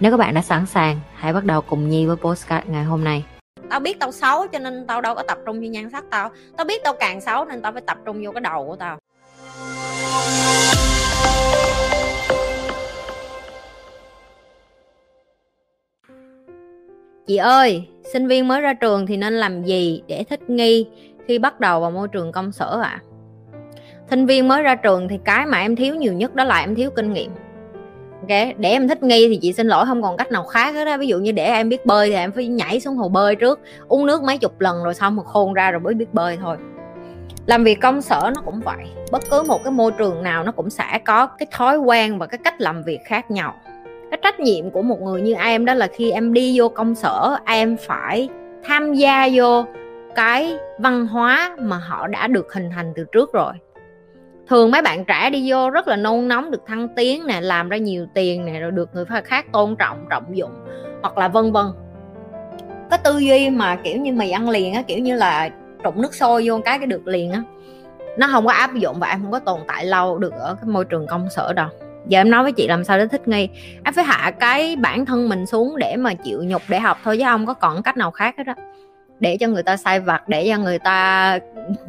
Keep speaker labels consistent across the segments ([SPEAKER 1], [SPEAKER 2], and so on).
[SPEAKER 1] Nếu các bạn đã sẵn sàng, hãy bắt đầu cùng Nhi với postcard ngày hôm nay.
[SPEAKER 2] tao biết tao xấu cho nên tao đâu có tập trung vô nhan sắc tao tao biết tao càng xấu nên tao phải tập trung vô cái đầu của tao chị ơi sinh viên mới ra trường thì nên làm gì để thích nghi khi bắt đầu vào môi trường công sở ạ à? sinh viên mới ra trường thì cái mà em thiếu nhiều nhất đó là em thiếu kinh nghiệm ok, để em thích nghi thì chị xin lỗi, không còn cách nào khác hết đó ví dụ như để em biết bơi thì em phải nhảy xuống hồ bơi trước, uống nước mấy chục lần rồi xong mà khôn ra rồi mới biết bơi thôi. Làm việc công sở nó cũng vậy, bất cứ một cái môi trường nào nó cũng sẽ có cái thói quen và cái cách làm việc khác nhau. Cái trách nhiệm của một người như em đó là khi em đi vô công sở, em phải tham gia vô cái văn hóa mà họ đã được hình thành từ trước rồi thường mấy bạn trẻ đi vô rất là nôn nóng, được thăng tiến nè, làm ra nhiều tiền nè, rồi được người khác tôn trọng trọng dụng, hoặc là vân vân. Cái tư duy mà, kiểu như mày ăn liền á, kiểu như là trụng nước sôi vô cái cái được liền á. Nó không có áp dụng và em không có tồn tại lâu được ở cái môi trường công sở đâu. Giờ em nói với chị làm sao để thích nghi. Em phải hạ cái bản thân mình xuống để mà chịu nhục, để học thôi chứ không có còn cách nào khác hết đó để cho người ta sai vặt để cho người ta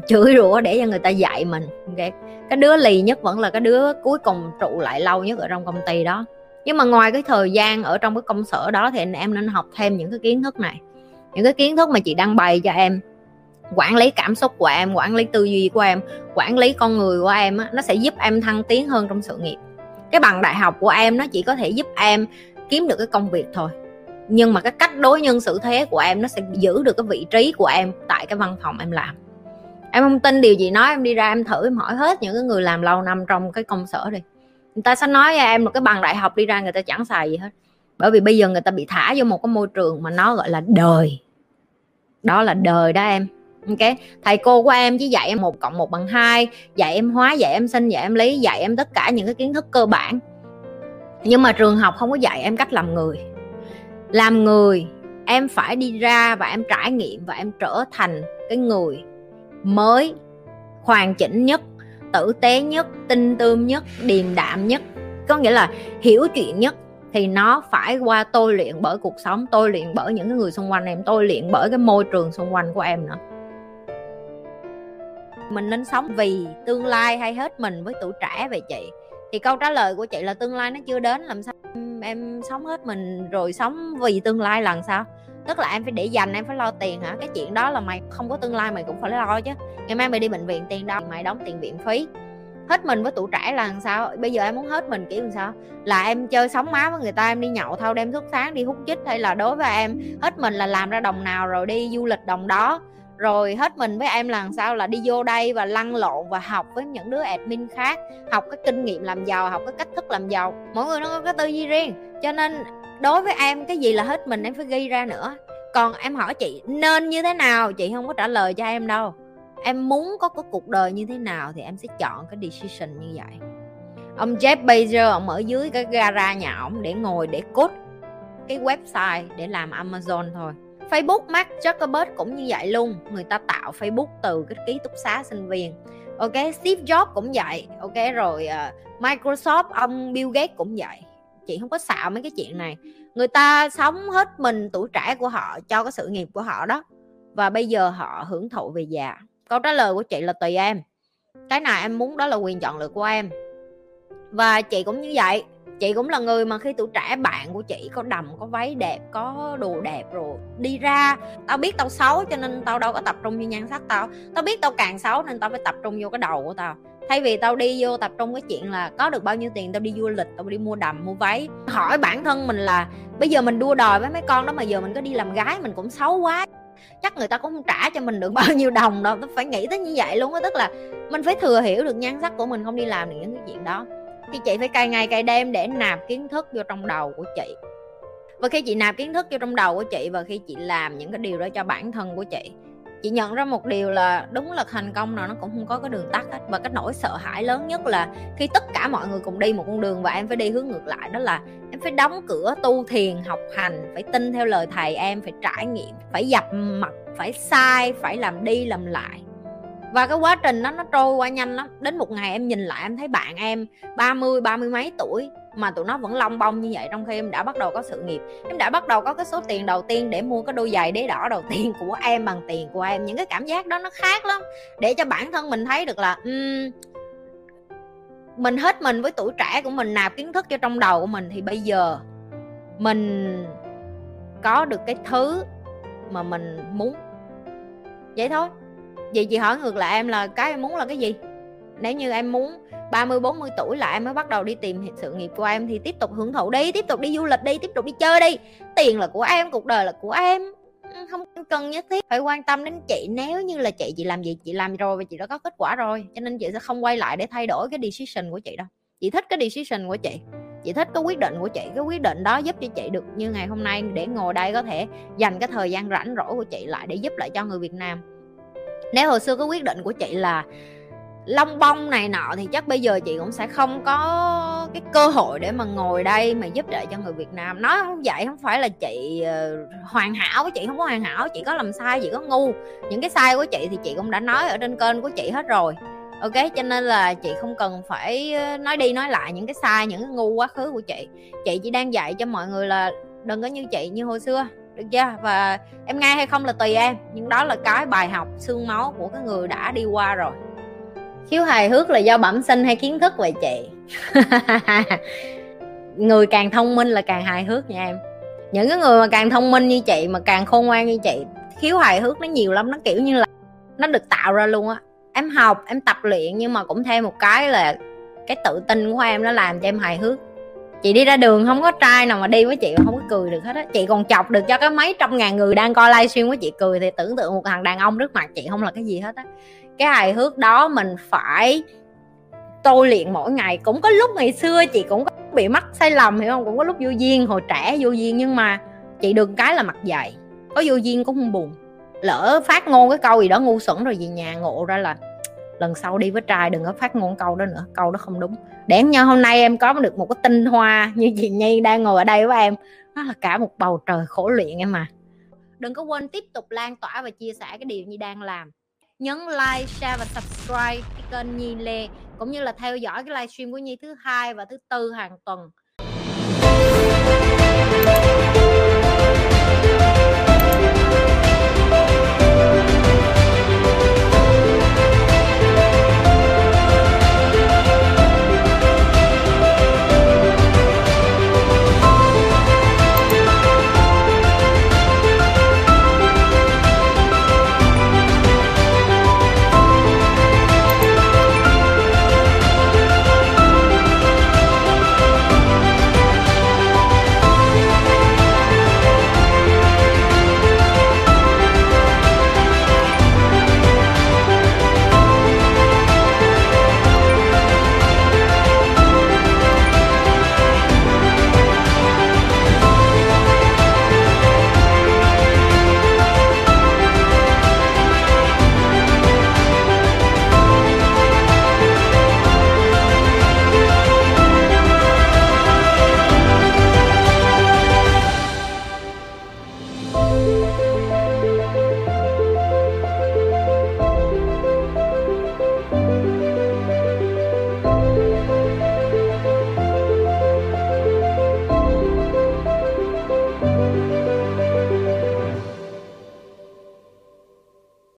[SPEAKER 2] chửi rủa để cho người ta dạy mình okay. cái đứa lì nhất vẫn là cái đứa cuối cùng trụ lại lâu nhất ở trong công ty đó. Nhưng mà ngoài cái thời gian ở trong cái công sở đó thì em nên học thêm những cái kiến thức này. Những cái kiến thức mà chị đăng bày cho em. Quản lý cảm xúc của em quản lý tư duy của em quản lý con người của em á, nó sẽ giúp em thăng tiến hơn trong sự nghiệp. Cái bằng đại học của em nó chỉ có thể giúp em kiếm được cái công việc thôi nhưng mà cái cách đối nhân xử thế của em nó sẽ giữ được cái vị trí của em tại cái văn phòng em làm. Em không tin điều gì nói, em đi ra em thử, em hỏi hết những cái người làm lâu năm trong cái công sở đi. Người ta sẽ nói với em một cái bằng đại học đi ra người ta chẳng xài gì hết. Bởi vì bây giờ người ta bị thả vô một cái môi trường mà nó gọi là đời. Đó là đời đó em. Ok? Thầy cô của em chỉ dạy em một cộng một bằng hai, dạy em hóa, dạy em sinh, dạy em lý, dạy em tất cả những cái kiến thức cơ bản. Nhưng mà trường học không có dạy em cách làm người làm người, em phải đi ra và em trải nghiệm và em trở thành cái người mới, hoàn chỉnh nhất, tử tế nhất, tinh tươm nhất, điềm đạm nhất. Có nghĩa là hiểu chuyện nhất thì nó phải qua tôi luyện bởi cuộc sống, tôi luyện bởi những người xung quanh em, tôi luyện bởi cái môi trường xung quanh của em nữa. Mình nên sống vì tương lai hay hết mình với tuổi trẻ vậy chị? Thì câu trả lời của chị là tương lai nó chưa đến, làm sao em, sống hết mình rồi sống vì tương lai lần sao? Tức là em phải để dành em phải lo tiền hả? Cái chuyện đó là mày không có tương lai mày cũng phải lo chứ. Ngày mai mày đi bệnh viện tiền đâu mày đóng tiền viện phí. Hết mình với tụ trẻ là làm sao? Bây giờ em muốn hết mình kiểu làm sao? Là em chơi sống má với người ta em đi nhậu thâu đem thuốc sáng đi hút chích hay là đối với em hết mình là làm ra đồng nào rồi đi du lịch đồng đó rồi hết mình với em là sao là đi vô đây và lăn lộn và học với những đứa admin khác, học cái kinh nghiệm làm giàu, học cái cách thức làm giàu. Mỗi người nó có cái tư duy riêng, cho nên đối với em cái gì là hết mình em phải ghi ra nữa. Còn em hỏi chị, nên như thế nào? Chị không có trả lời cho em đâu. Em muốn có cái cuộc đời như thế nào thì em sẽ chọn cái decision như vậy. Ông Jeff Bezos, ông ở dưới cái gara nhà ổng để ngồi, để code cái website để làm Amazon thôi. Facebook Mark Zuckerberg cũng như vậy luôn. Người ta tạo Facebook từ cái ký túc xá sinh viên. Ok Steve Jobs cũng vậy. Ok rồi uh, Microsoft ông Bill Gates cũng vậy. Chị không có xạo mấy cái chuyện này. Người ta sống hết mình tuổi trẻ của họ cho cái sự nghiệp của họ đó. Và bây giờ họ hưởng thụ về già. Câu trả lời của chị là tùy em. Cái nào em muốn đó là quyền chọn lựa của em. Và chị cũng như vậy chị cũng là người mà khi tuổi trẻ bạn của chị có đầm, có váy đẹp, có đồ đẹp rồi đi ra. Tao biết tao xấu cho nên tao đâu có tập trung vô nhan sắc tao. Tao biết tao càng xấu nên tao phải tập trung vô cái đầu của tao. Thay vì tao đi vô tập trung cái chuyện là có được bao nhiêu tiền, tao đi du lịch, tao đi mua đầm, mua váy. Hỏi bản thân mình là bây giờ mình đua đòi với mấy con đó mà giờ mình có đi làm gái mình cũng xấu quá. Chắc người ta cũng không trả cho mình được bao nhiêu đồng đâu, tao phải nghĩ tới như vậy luôn á. Tức là mình phải thừa hiểu được nhan sắc của mình không đi làm những cái chuyện đó thì chị phải cày ngày cày đêm để nạp kiến thức vô trong đầu của chị. Và khi chị nạp kiến thức vô trong đầu của chị và khi chị làm những cái điều đó cho bản thân của chị chị nhận ra một điều là đúng là thành công nào nó cũng không có cái đường tắt hết. Và cái nỗi sợ hãi lớn nhất là khi tất cả mọi người cùng đi một con đường và em phải đi hướng ngược lại, đó là em phải đóng cửa tu thiền, học hành, phải tin theo lời thầy em, phải trải nghiệm, phải dập mặt, phải sai, phải làm đi làm lại và cái quá trình đó nó trôi qua nhanh lắm. Đến một ngày em nhìn lại em thấy bạn em 30 ba mươi mấy tuổi mà tụi nó vẫn long bông như vậy trong khi em đã bắt đầu có sự nghiệp. Em đã bắt đầu có cái số tiền đầu tiên để mua cái đôi giày đế đỏ đầu tiên của em bằng tiền của em. Những cái cảm giác đó nó khác lắm. Để cho bản thân mình thấy được là um, mình hết mình với tuổi trẻ của mình nạp kiến thức cho trong đầu của mình thì bây giờ mình có được cái thứ mà mình muốn. Vậy thôi vậy chị hỏi ngược lại em là cái em muốn là cái gì? Nếu như em muốn 30 40 tuổi là em mới bắt đầu đi tìm sự nghiệp của em thì tiếp tục hưởng thụ đi, tiếp tục đi du lịch đi, tiếp tục đi chơi đi. Tiền là của em, cuộc đời là của em. Không cần nhất thiết phải quan tâm đến chị. Nếu như là chị chị làm gì chị làm rồi và chị đã có kết quả rồi cho nên chị sẽ không quay lại để thay đổi cái decision của chị đâu. Chị thích cái decision của chị. Chị thích cái quyết định của chị. Cái quyết định đó giúp cho chị được như ngày hôm nay để ngồi đây có thể dành cái thời gian rảnh rỗi của chị lại để giúp lại cho người Việt Nam nếu hồi xưa cái quyết định của chị là long bông này nọ thì chắc bây giờ chị cũng sẽ không có cái cơ hội để mà ngồi đây mà giúp đỡ cho người Việt Nam. Nói không vậy, không phải là chị ờ, hoàn hảo chị, không có hoàn hảo, chị có làm sai, chị có ngu. Những cái sai của chị thì chị cũng đã nói ở trên kênh của chị hết rồi. Ok, cho nên là chị không cần phải ờ, nói đi nói lại những cái sai, những cái ngu quá khứ của chị. Chị chỉ đang dạy cho mọi người là đừng có như chị như hồi xưa được chưa và em nghe hay không là tùy em, nhưng đó là cái bài học xương máu của cái người đã đi qua rồi. Khiếu hài hước là do bẩm sinh hay kiến thức vậy chị? Người càng thông minh là càng hài hước nha em. Những cái người mà càng thông minh như chị, mà càng khôn ngoan như chị khiếu hài hước nó nhiều lắm, nó kiểu như là nó được tạo ra luôn á. Em học, em tập luyện nhưng mà cũng thêm một cái là cái tự tin của em nó làm cho em hài hước chị đi ra đường không có trai nào mà đi với chị mà không có cười được hết á. Chị còn chọc được cho cái mấy trăm ngàn người đang coi livestream của chị cười thì tưởng tượng một thằng đàn ông trước mặt chị không là cái gì hết á. Cái hài hước đó mình phải tôi luyện mỗi ngày. Cũng có lúc ngày xưa chị cũng có bị mắc sai lầm, hiểu không? Cũng có lúc vô duyên, hồi trẻ vô duyên, nhưng mà chị đừng cái là mặt dày. Có vô duyên cũng không buồn. Lỡ phát ngôn cái câu gì đó ngu xuẩn rồi về nhà ngộ ra là lần sau đi với trai đừng có phát ngôn câu đó nữa câu đó không đúng. Để nhau hôm nay em có được một cái tinh hoa như chị nhi đang ngồi ở đây với em. Nó là cả một bầu trời khổ luyện em mà đừng có quên tiếp tục lan tỏa và chia sẻ cái điều Nhi đang làm. Nhấn like, share và subscribe cái kênh Nhi Lê cũng như là theo dõi cái livestream của Nhi thứ hai và thứ tư hàng tuần.